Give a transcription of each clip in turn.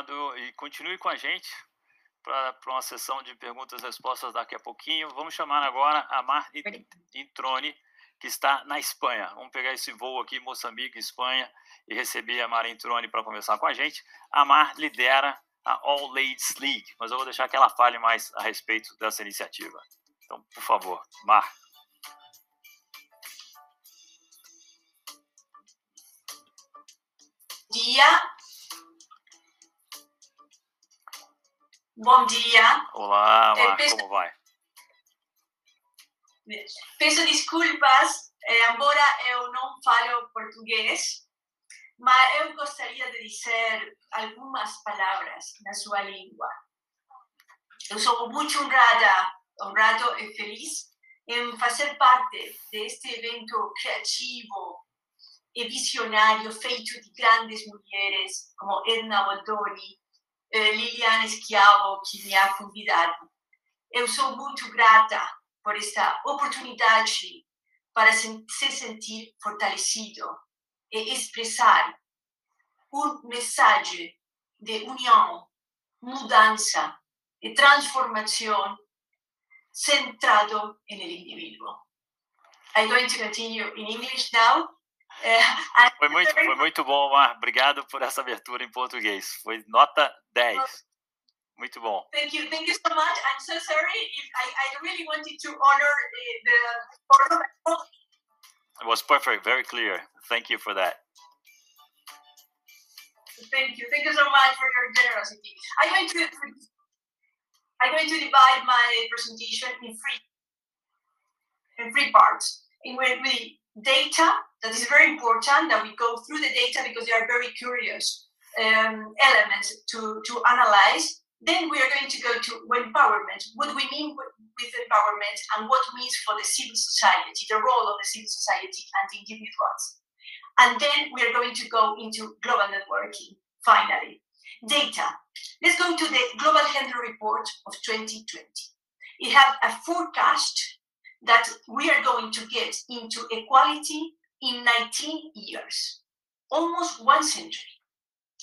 obrigado e continue com a gente para uma sessão de perguntas e respostas daqui a pouquinho. Vamos chamar agora a Mar Introne, que está na Espanha. Vamos pegar esse voo aqui, Moçambique, Espanha, e receber a Mar Introne para conversar com a gente. A Mar lidera a All Ladies League, mas eu vou deixar que ela fale mais a respeito dessa iniciativa. Então, por favor, Mar. Dia. Bom dia. Olá, Mar, peço, como vai? Peço desculpas, eh, embora eu não falo português, mas eu gostaria de dizer algumas palavras na sua língua. Eu sou muito honrada, honrado e feliz em fazer parte deste evento criativo e visionário feito de grandes mulheres como Edna Boldoni, eh, Liliana Schiavo, que me ha convidado. Eu sou muito grata por esta oportunidade para se sentir fortalecido e expressar uma mensagem de união, mudança e transformação centrado no indivíduo. I'm going to continue in English now. Uh, foi, muito, foi muito bom, Mar. Obrigado por essa abertura em português. Foi nota 10. Muito bom. Thank you, thank you so much. I'm so sorry if I, I really wanted to honor the, the It was perfect, very clear. Thank you for that. Thank you. Thank you so much for your generosity. I'm going to I'm going to divide my presentation in three in three parts. In where we data that is very important that we go through the data because they are very curious um, elements to to analyze. Then we are going to go to empowerment. What we mean with, empowerment and what means for the civil society, the role of the civil society and the individuals. And then we are going to go into global networking, finally. Data. Let's go to the Global Gender Report of 2020. It has a forecast that we are going to get into equality in 19 years, almost one century.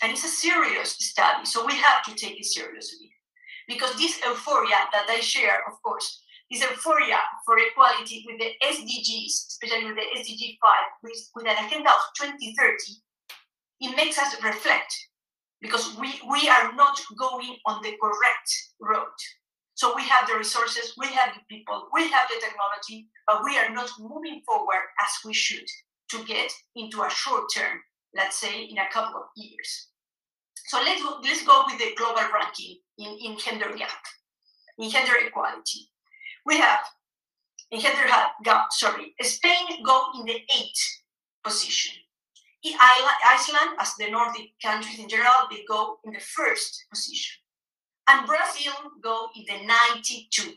And it's a serious study, so we have to take it seriously. Because this euphoria that I share, of course, this euphoria for equality with the SDGs, especially with the SDG 5, with, with an agenda of 2030, it makes us reflect because we, we are not going on the correct road. So we have the resources, we have the people, we have the technology, but we are not moving forward as we should to get into a short term, let's say in a couple of years. So let's go, let's go with the global ranking in, in gender gap, in gender equality we have in gender gap, sorry, Spain go in the eighth position. In Iceland, as the Nordic countries in general, they go in the first position. And Brazil go in the 92.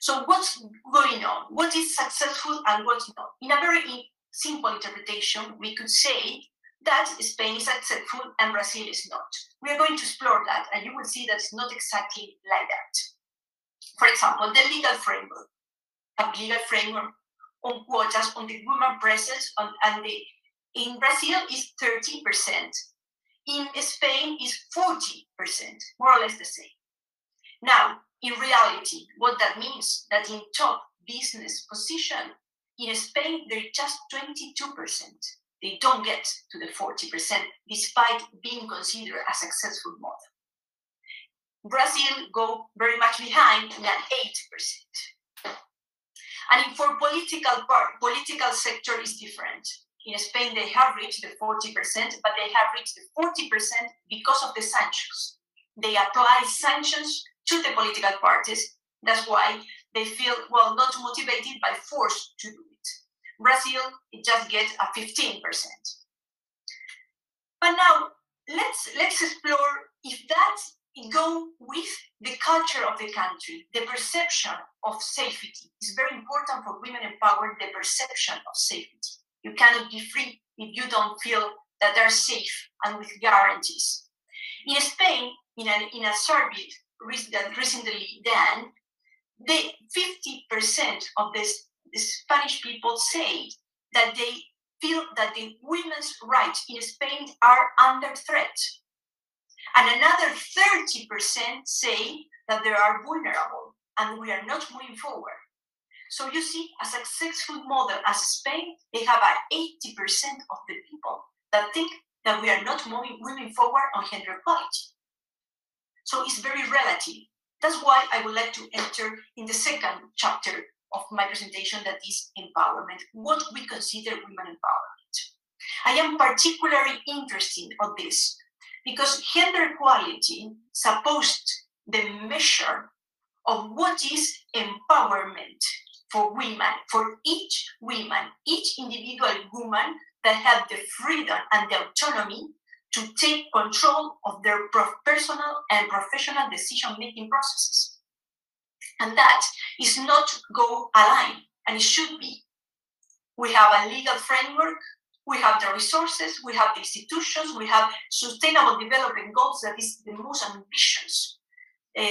So what's going on? What is successful and what's not? In a very simple interpretation, we could say that Spain is successful and Brazil is not. We are going to explore that, and you will see that it's not exactly like that. For example, the legal framework, a legal framework on quotas on the women presence on, and the, in Brazil is 30%. In Spain is 40%, more or less the same. Now, in reality, what that means that in top business position in Spain, they're just 22%. They don't get to the 40% despite being considered a successful model. Brazil go very much behind at 8%. And in for political part, political sector is different. In Spain, they have reached the 40%, but they have reached the 40% because of the sanctions. They apply sanctions to the political parties. That's why they feel, well, not motivated by force to do it. Brazil, it just gets a 15%. But now, let's, let's explore if that go with the culture of the country. The perception of safety is very important for women empowered, the perception of safety. You cannot be free if you don't feel that they're safe and with guarantees. In Spain, in a, in a survey recently done, the 50% of the, the Spanish people say that they feel that the women's rights in Spain are under threat And another 30% say that they are vulnerable and we are not moving forward. So you see, a successful model as Spain, they have a 80% of the people that think that we are not moving, moving forward on gender equality. So it's very relative. That's why I would like to enter in the second chapter of my presentation that is empowerment, what we consider women empowerment. I am particularly interested on this because gender equality supposed the measure of what is empowerment for women, for each woman, each individual woman that have the freedom and the autonomy to take control of their personal and professional decision making processes. And that is not go aligned, and it should be. We have a legal framework, we have the resources, we have the institutions, we have sustainable development goals that is the most ambitious uh,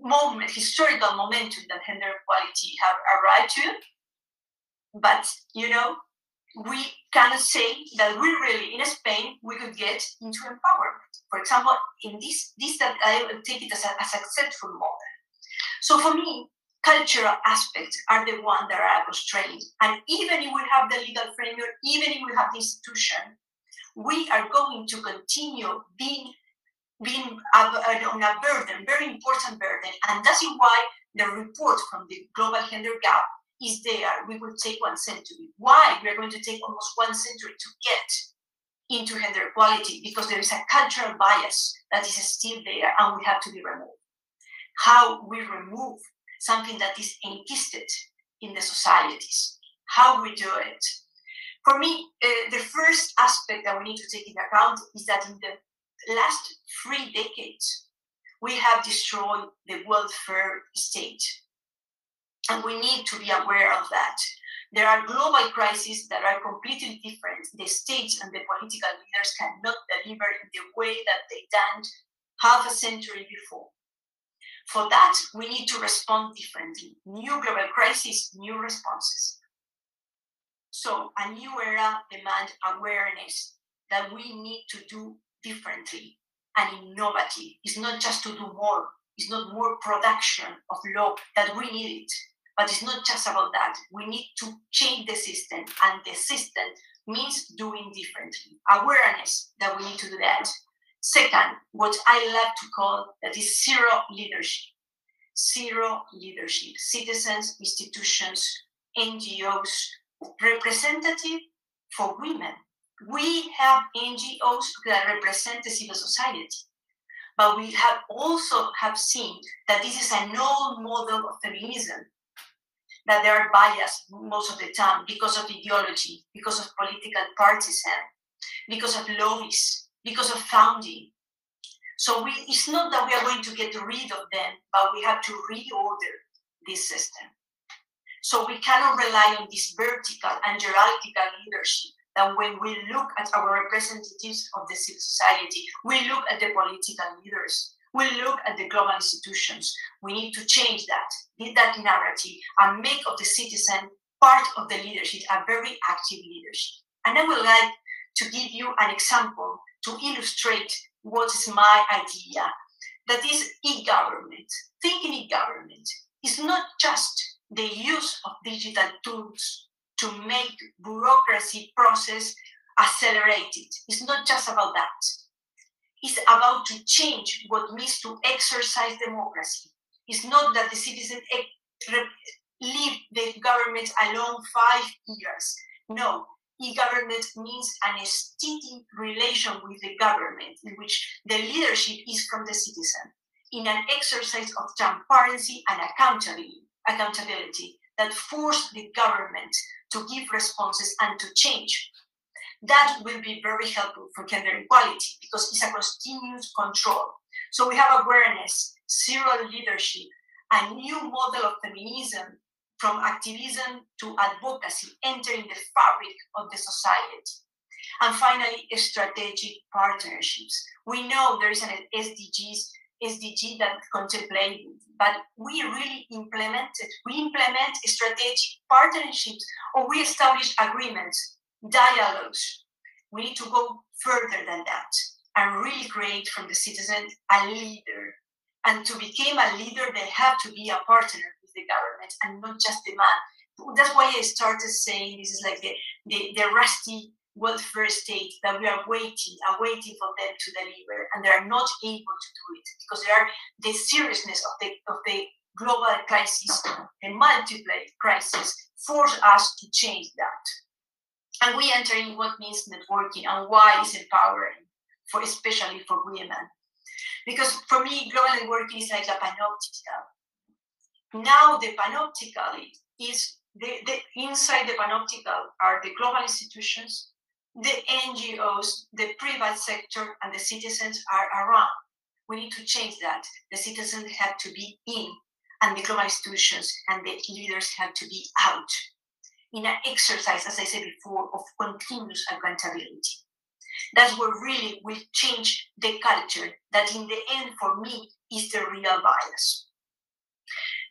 moment, historical momentum that gender equality have arrived to. But you know, we cannot say that we really in Spain we could get mm. into empowerment. For example, in this this that I take it as a, a successful model. So for me, cultural aspects are the one that are constrained. And even if we have the legal framework, even if we have the institution, we are going to continue being being on a burden, very important burden. And that's why the report from the Global Gender Gap is there. We will take one century. Why? We are going to take almost one century to get into gender equality because there is a cultural bias that is still there and we have to be removed. How we remove something that is enquisted in the societies, how we do it. For me, uh, the first aspect that we need to take into account is that in the last three decades, we have destroyed the welfare state. And we need to be aware of that. There are global crises that are completely different. The states and the political leaders cannot deliver in the way that they done half a century before. For that, we need to respond differently. New global crises, new responses. So a new era demands awareness that we need to do differently and innovative. It's not just to do more, it's not more production of law that we need it. But it's not just about that. We need to change the system, and the system means doing differently. Awareness that we need to do that. Second, what I love to call that is zero leadership. Zero leadership. Citizens, institutions, NGOs, representative for women we have NGOs that represent the civil society, but we have also have seen that this is an old model of feminism, that they are biased most of the time because of ideology, because of political partisan, because of lobbies, because of founding. So we, it's not that we are going to get rid of them, but we have to reorder this system. So we cannot rely on this vertical and hierarchical leadership that when we look at our representatives of the civil society, we look at the political leaders, we look at the global institutions. We need to change that, need that narrative, and make of the citizen part of the leadership, a very active leadership. And I would like to give you an example to illustrate what is my idea. That is e-government. Thinking e-government is not just the use of digital tools to make bureaucracy process accelerated. It's not just about that. It's about to change what means to exercise democracy. It's not that the citizen leave the government alone five years. No, e-government means an steady relation with the government in which the leadership is from the citizen in an exercise of transparency and accountability, accountability that force the government to give responses and to change. That will be very helpful for gender equality because it's a continuous control. So we have awareness, zero leadership, a new model of feminism from activism to advocacy entering the fabric of the society. And finally, strategic partnerships. We know there is an SDGs SDG that contemplate, but we really implemented. We implement strategic partnerships or we establish agreements, dialogues. We need to go further than that. and really create from the citizen a leader. And to become a leader, they have to be a partner with the government and not just demand. That's why I started saying this is like the, the, the rusty welfare state that we are waiting and waiting for them to deliver, and they are not able to do it because they are the seriousness of the of the global crisis, the multiple crisis, force us to change that. And we enter in what means networking and why is empowering for especially for women. Because for me, global networking is like a panoptical. Now the panoptical is the, the inside the panoptical are the global institutions, the NGOs, the private sector, and the citizens are around. We need to change that. The citizens have to be in, and the global institutions and the leaders have to be out in an exercise, as I said before, of continuous accountability. That's what really will change the culture that, in the end, for me, is the real bias.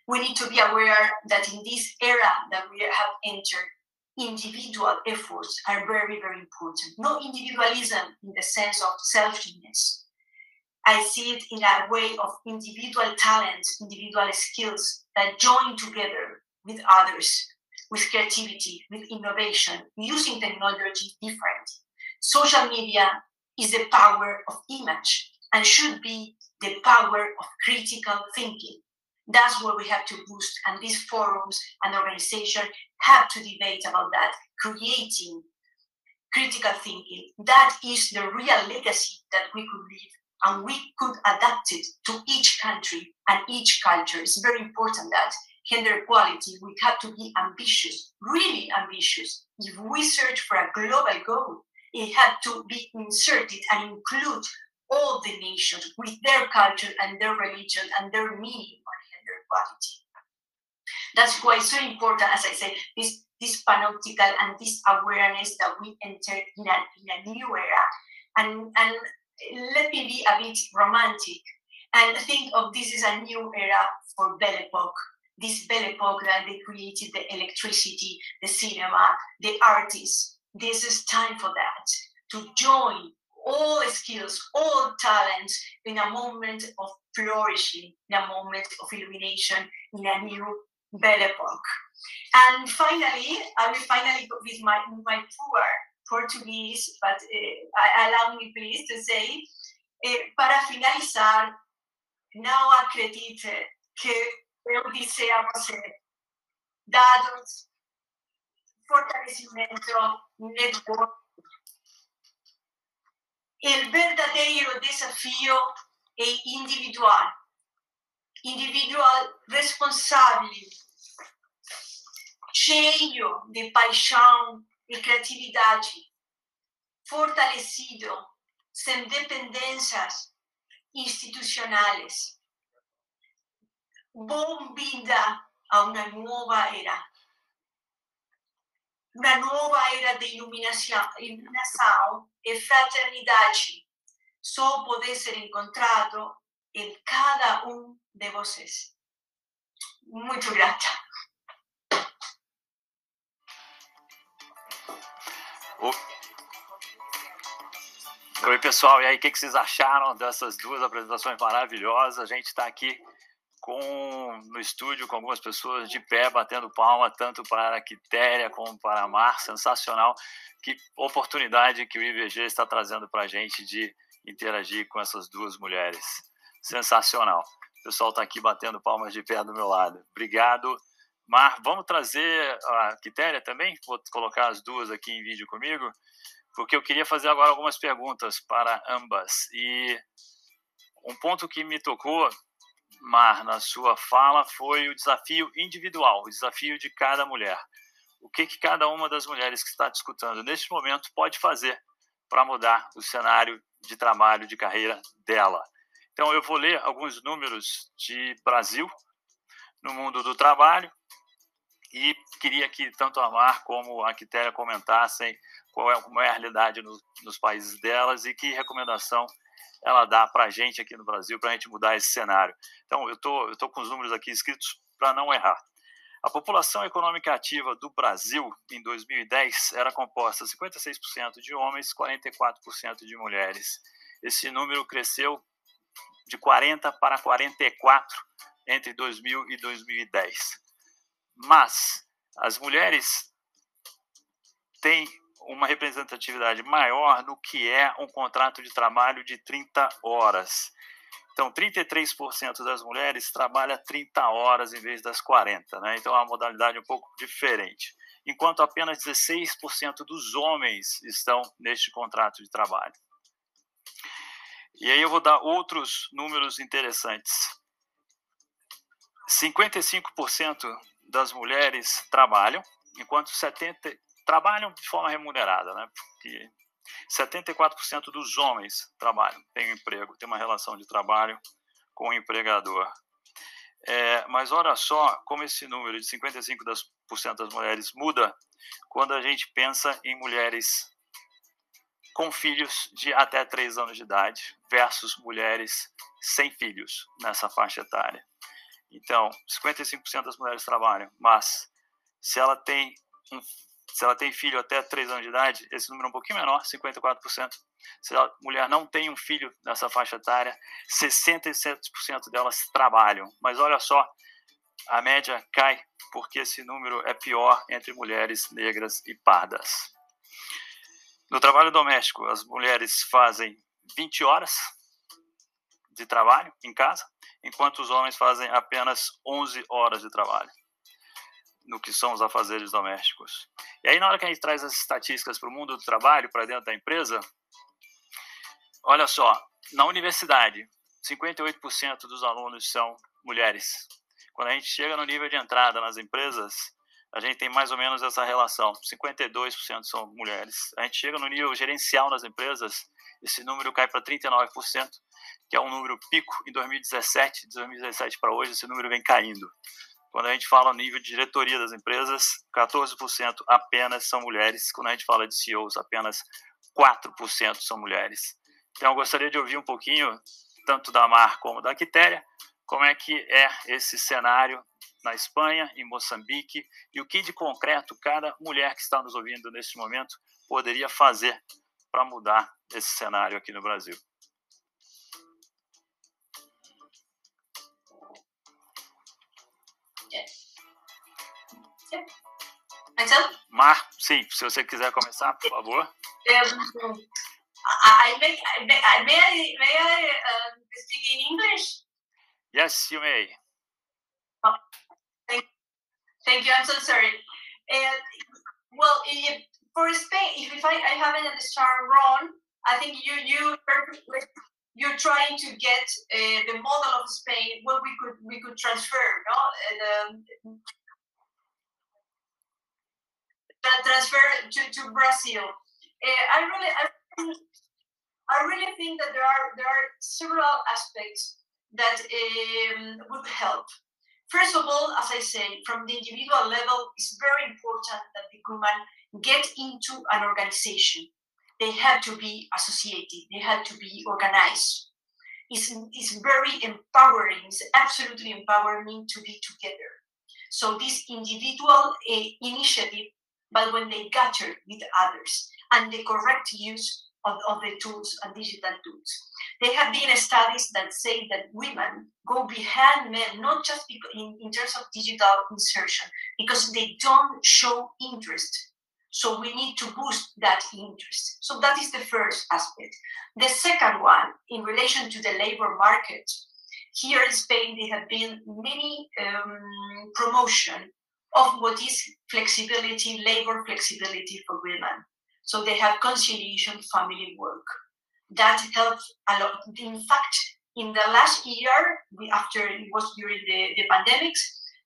We need to be aware that in this era that we have entered, individual efforts are very, very important. No individualism in the sense of selfishness. I see it in a way of individual talents, individual skills that join together with others, with creativity, with innovation, using technology different. Social media is the power of image and should be the power of critical thinking. That's what we have to boost, and these forums and organizations have to debate about that, creating critical thinking. That is the real legacy that we could leave, and we could adapt it to each country and each culture. It's very important that gender equality, we have to be ambitious, really ambitious. If we search for a global goal, it had to be inserted and include all the nations with their culture and their religion and their meaning on gender equality. That's why it's so important, as I said, this, this panoptical and this awareness that we enter in a, in a new era. And, and let me be a bit romantic and think of this as a new era for Belle Epoque. This Belle Epoque that they created the electricity, the cinema, the artists. This is time for that to join all skills, all talents in a moment of flourishing, in a moment of illumination, in a new Belle Epoque. And finally, I will finally go with my, my poor Portuguese, but uh, allow me please to say, eh, para finalizar, não acredite que eu disse a você, dados, fortalecimento, network, el verdadeiro desafio é individual individual responsável, cheio de paixão e criatividade, fortalecido, sem dependências institucionais. Bom-vinda a uma nova era. Uma nova era de iluminação e fraternidade só pode ser encontrado em cada um de vocês. Muito grata. Oi, pessoal. E aí, o que vocês acharam dessas duas apresentações maravilhosas? A gente está aqui com, no estúdio com algumas pessoas de pé, batendo palma, tanto para a Quitéria como para a Mar. Sensacional. Que oportunidade que o IBG está trazendo para a gente de interagir com essas duas mulheres. Sensacional. O pessoal está aqui batendo palmas de pé do meu lado. Obrigado. Mar, vamos trazer a Quitéria também? Vou colocar as duas aqui em vídeo comigo, porque eu queria fazer agora algumas perguntas para ambas. E um ponto que me tocou, Mar, na sua fala, foi o desafio individual, o desafio de cada mulher. O que, que cada uma das mulheres que está discutindo neste momento pode fazer para mudar o cenário de trabalho, de carreira dela? Então, eu vou ler alguns números de Brasil no mundo do trabalho e queria que tanto a Mar como a Quitéria comentassem qual é a realidade no, nos países delas e que recomendação ela dá para a gente aqui no Brasil para a gente mudar esse cenário. Então, eu tô, estou com os números aqui escritos para não errar. A população econômica ativa do Brasil em 2010 era composta 56% de homens, 44% de mulheres esse número cresceu de 40 para 44 entre 2000 e 2010. Mas as mulheres têm uma representatividade maior no que é um contrato de trabalho de 30 horas. Então, 33% das mulheres trabalha 30 horas em vez das 40, né? Então, é uma modalidade um pouco diferente. Enquanto apenas 16% dos homens estão neste contrato de trabalho. E aí eu vou dar outros números interessantes. 55% das mulheres trabalham, enquanto 70 trabalham de forma remunerada, né? Porque 74% dos homens trabalham, têm um emprego, têm uma relação de trabalho com o empregador. É, mas olha só como esse número de 55% das mulheres muda quando a gente pensa em mulheres com filhos de até 3 anos de idade versus mulheres sem filhos nessa faixa etária. Então, 55% das mulheres trabalham, mas se ela tem um se ela tem filho até 3 anos de idade, esse número é um pouquinho menor, 54%. Se a mulher não tem um filho nessa faixa etária, 67% delas trabalham. Mas olha só, a média cai porque esse número é pior entre mulheres negras e pardas. No trabalho doméstico, as mulheres fazem 20 horas de trabalho em casa, enquanto os homens fazem apenas 11 horas de trabalho no que são os afazeres domésticos. E aí, na hora que a gente traz as estatísticas para o mundo do trabalho, para dentro da empresa, olha só, na universidade, 58% dos alunos são mulheres. Quando a gente chega no nível de entrada nas empresas, a gente tem mais ou menos essa relação, 52% são mulheres. A gente chega no nível gerencial nas empresas, esse número cai para 39%, que é um número pico em 2017, de 2017 para hoje, esse número vem caindo. Quando a gente fala nível de diretoria das empresas, 14% apenas são mulheres. Quando a gente fala de CEOs, apenas 4% são mulheres. Então, eu gostaria de ouvir um pouquinho, tanto da Mar como da Quitéria, como é que é esse cenário na Espanha, em Moçambique, e o que de concreto cada mulher que está nos ouvindo neste momento poderia fazer para mudar esse cenário aqui no Brasil. Myself? Mar, sim, se você quiser começar, por favor. Um, I may, may, I, may I, may I uh, speak in English? Yes, you may. Oh, thank, thank you. I'm so sorry. And well, if, for Spain, if, if I, I haven't understood wrong, I think you you you're trying to get uh, the model of Spain what we could we could transfer, no? And, um, transfer to, to Brazil. Uh, I really, I, I really think that there are there are several aspects that um, would help. First of all, as I say, from the individual level, it's very important that the woman get into an organization. They have to be associated. They have to be organized. It's, it's very empowering. It's absolutely empowering to be together. So this individual uh, initiative but when they gather with others and the correct use of, of the tools and digital tools. There have been studies that say that women go behind men, not just in, in terms of digital insertion, because they don't show interest. So we need to boost that interest. So that is the first aspect. The second one, in relation to the labor market, here in Spain, there have been many um, promotion of what is flexibility, labor flexibility for women. So they have conciliation, family work. That helps a lot. In fact, in the last year, we, after it was during the, the pandemics,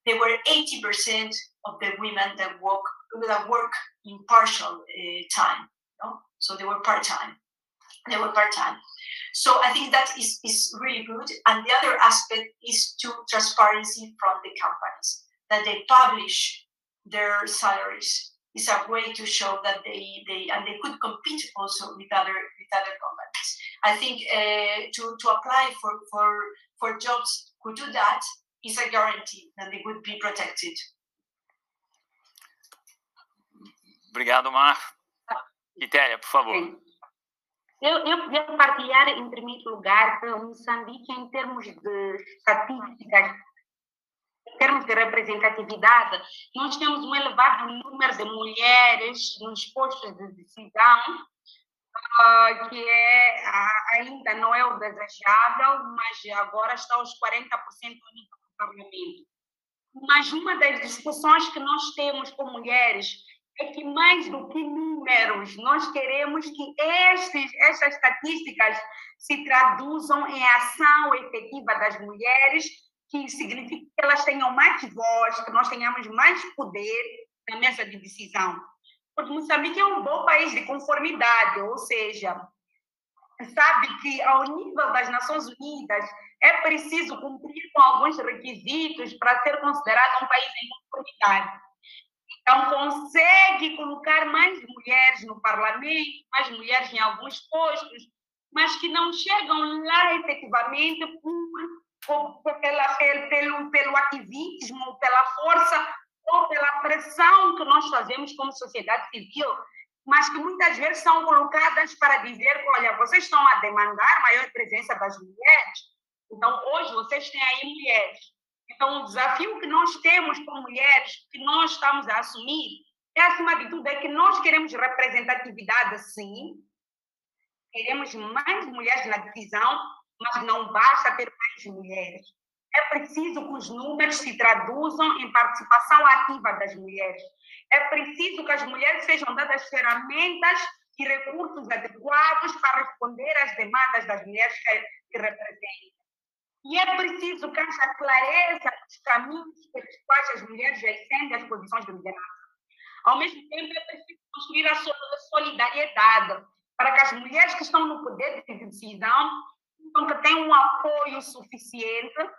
there were 80% of the women that work that work in partial uh, time. No? So they were part time. They were part time. So I think that is, is really good. And the other aspect is to transparency from the companies that they publish their salaries is a way to show that they, they and they could compete also with other with other companies. I think uh, to, to apply for, for for jobs who do that is a guarantee that they would be protected. Obrigado, Mar. Quitéria, por favor. Eu, eu queria partilhar, em primeiro lugar, que Moçambique, em termos de estatísticas, em termos de representatividade, nós temos um elevado número de mulheres nos postos de decisão, uh, que é, ainda não é o desejável, mas agora está aos 40% no nível do parlamento. Mas uma das discussões que nós temos com mulheres é que mais do que números, nós queremos que estes, estas estatísticas se traduzam em ação efetiva das mulheres, que significa que elas tenham mais voz, que nós tenhamos mais poder na mesa de decisão. Porque Moçambique é um bom país de conformidade, ou seja, sabe que ao nível das Nações Unidas é preciso cumprir com alguns requisitos para ser considerado um país em conformidade. Então, consegue colocar mais mulheres no parlamento, mais mulheres em alguns postos, mas que não chegam lá efetivamente por, por pela, pelo, pelo, ativismo, pela força ou pela pressão que nós fazemos como sociedade civil, mas que muitas vezes são colocadas para dizer: olha, vocês estão a demandar maior presença das mulheres, então hoje vocês têm aí mulheres então, o desafio que nós temos como mulheres, que nós estamos a assumir, é, acima de tudo, é que nós queremos representatividade, sim, queremos mais mulheres na decisão, mas não basta ter mais mulheres. É preciso que os números se traduzam em participação ativa das mulheres. É preciso que as mulheres sejam dadas ferramentas e recursos adequados para responder às demandas das mulheres que, que representam. E é preciso que haja clareza dos caminhos pelos quais as mulheres ascendem as posições de liderança. Ao mesmo tempo, é preciso construir a solidariedade para que as mulheres que estão no poder de decisão então, tenham um apoio suficiente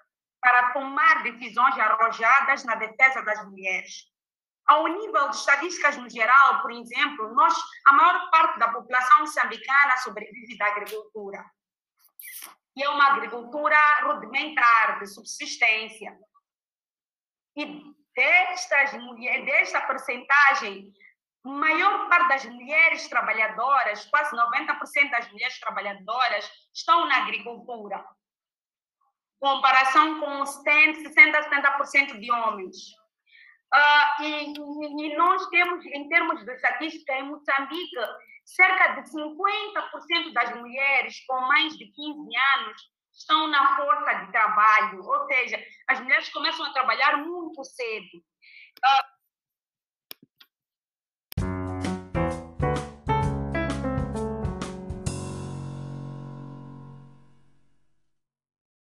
para tomar decisões arrojadas na defesa das mulheres. Ao nível de estatísticas no geral, por exemplo, nós, a maior parte da população moçambicana sobrevive da agricultura que é uma agricultura rudimentar, de subsistência. E destas mulheres, desta percentagem, maior parte das mulheres trabalhadoras, quase 90% das mulheres trabalhadoras, estão na agricultura. Comparação com 70, 60, 70% de homens. Uh, e, e, nós temos, em termos de estatística, em Moçambique, cerca de 50% das mulheres com mais de 15 anos estão na força de trabalho, ou seja, as mulheres começam a trabalhar muito cedo. Uh,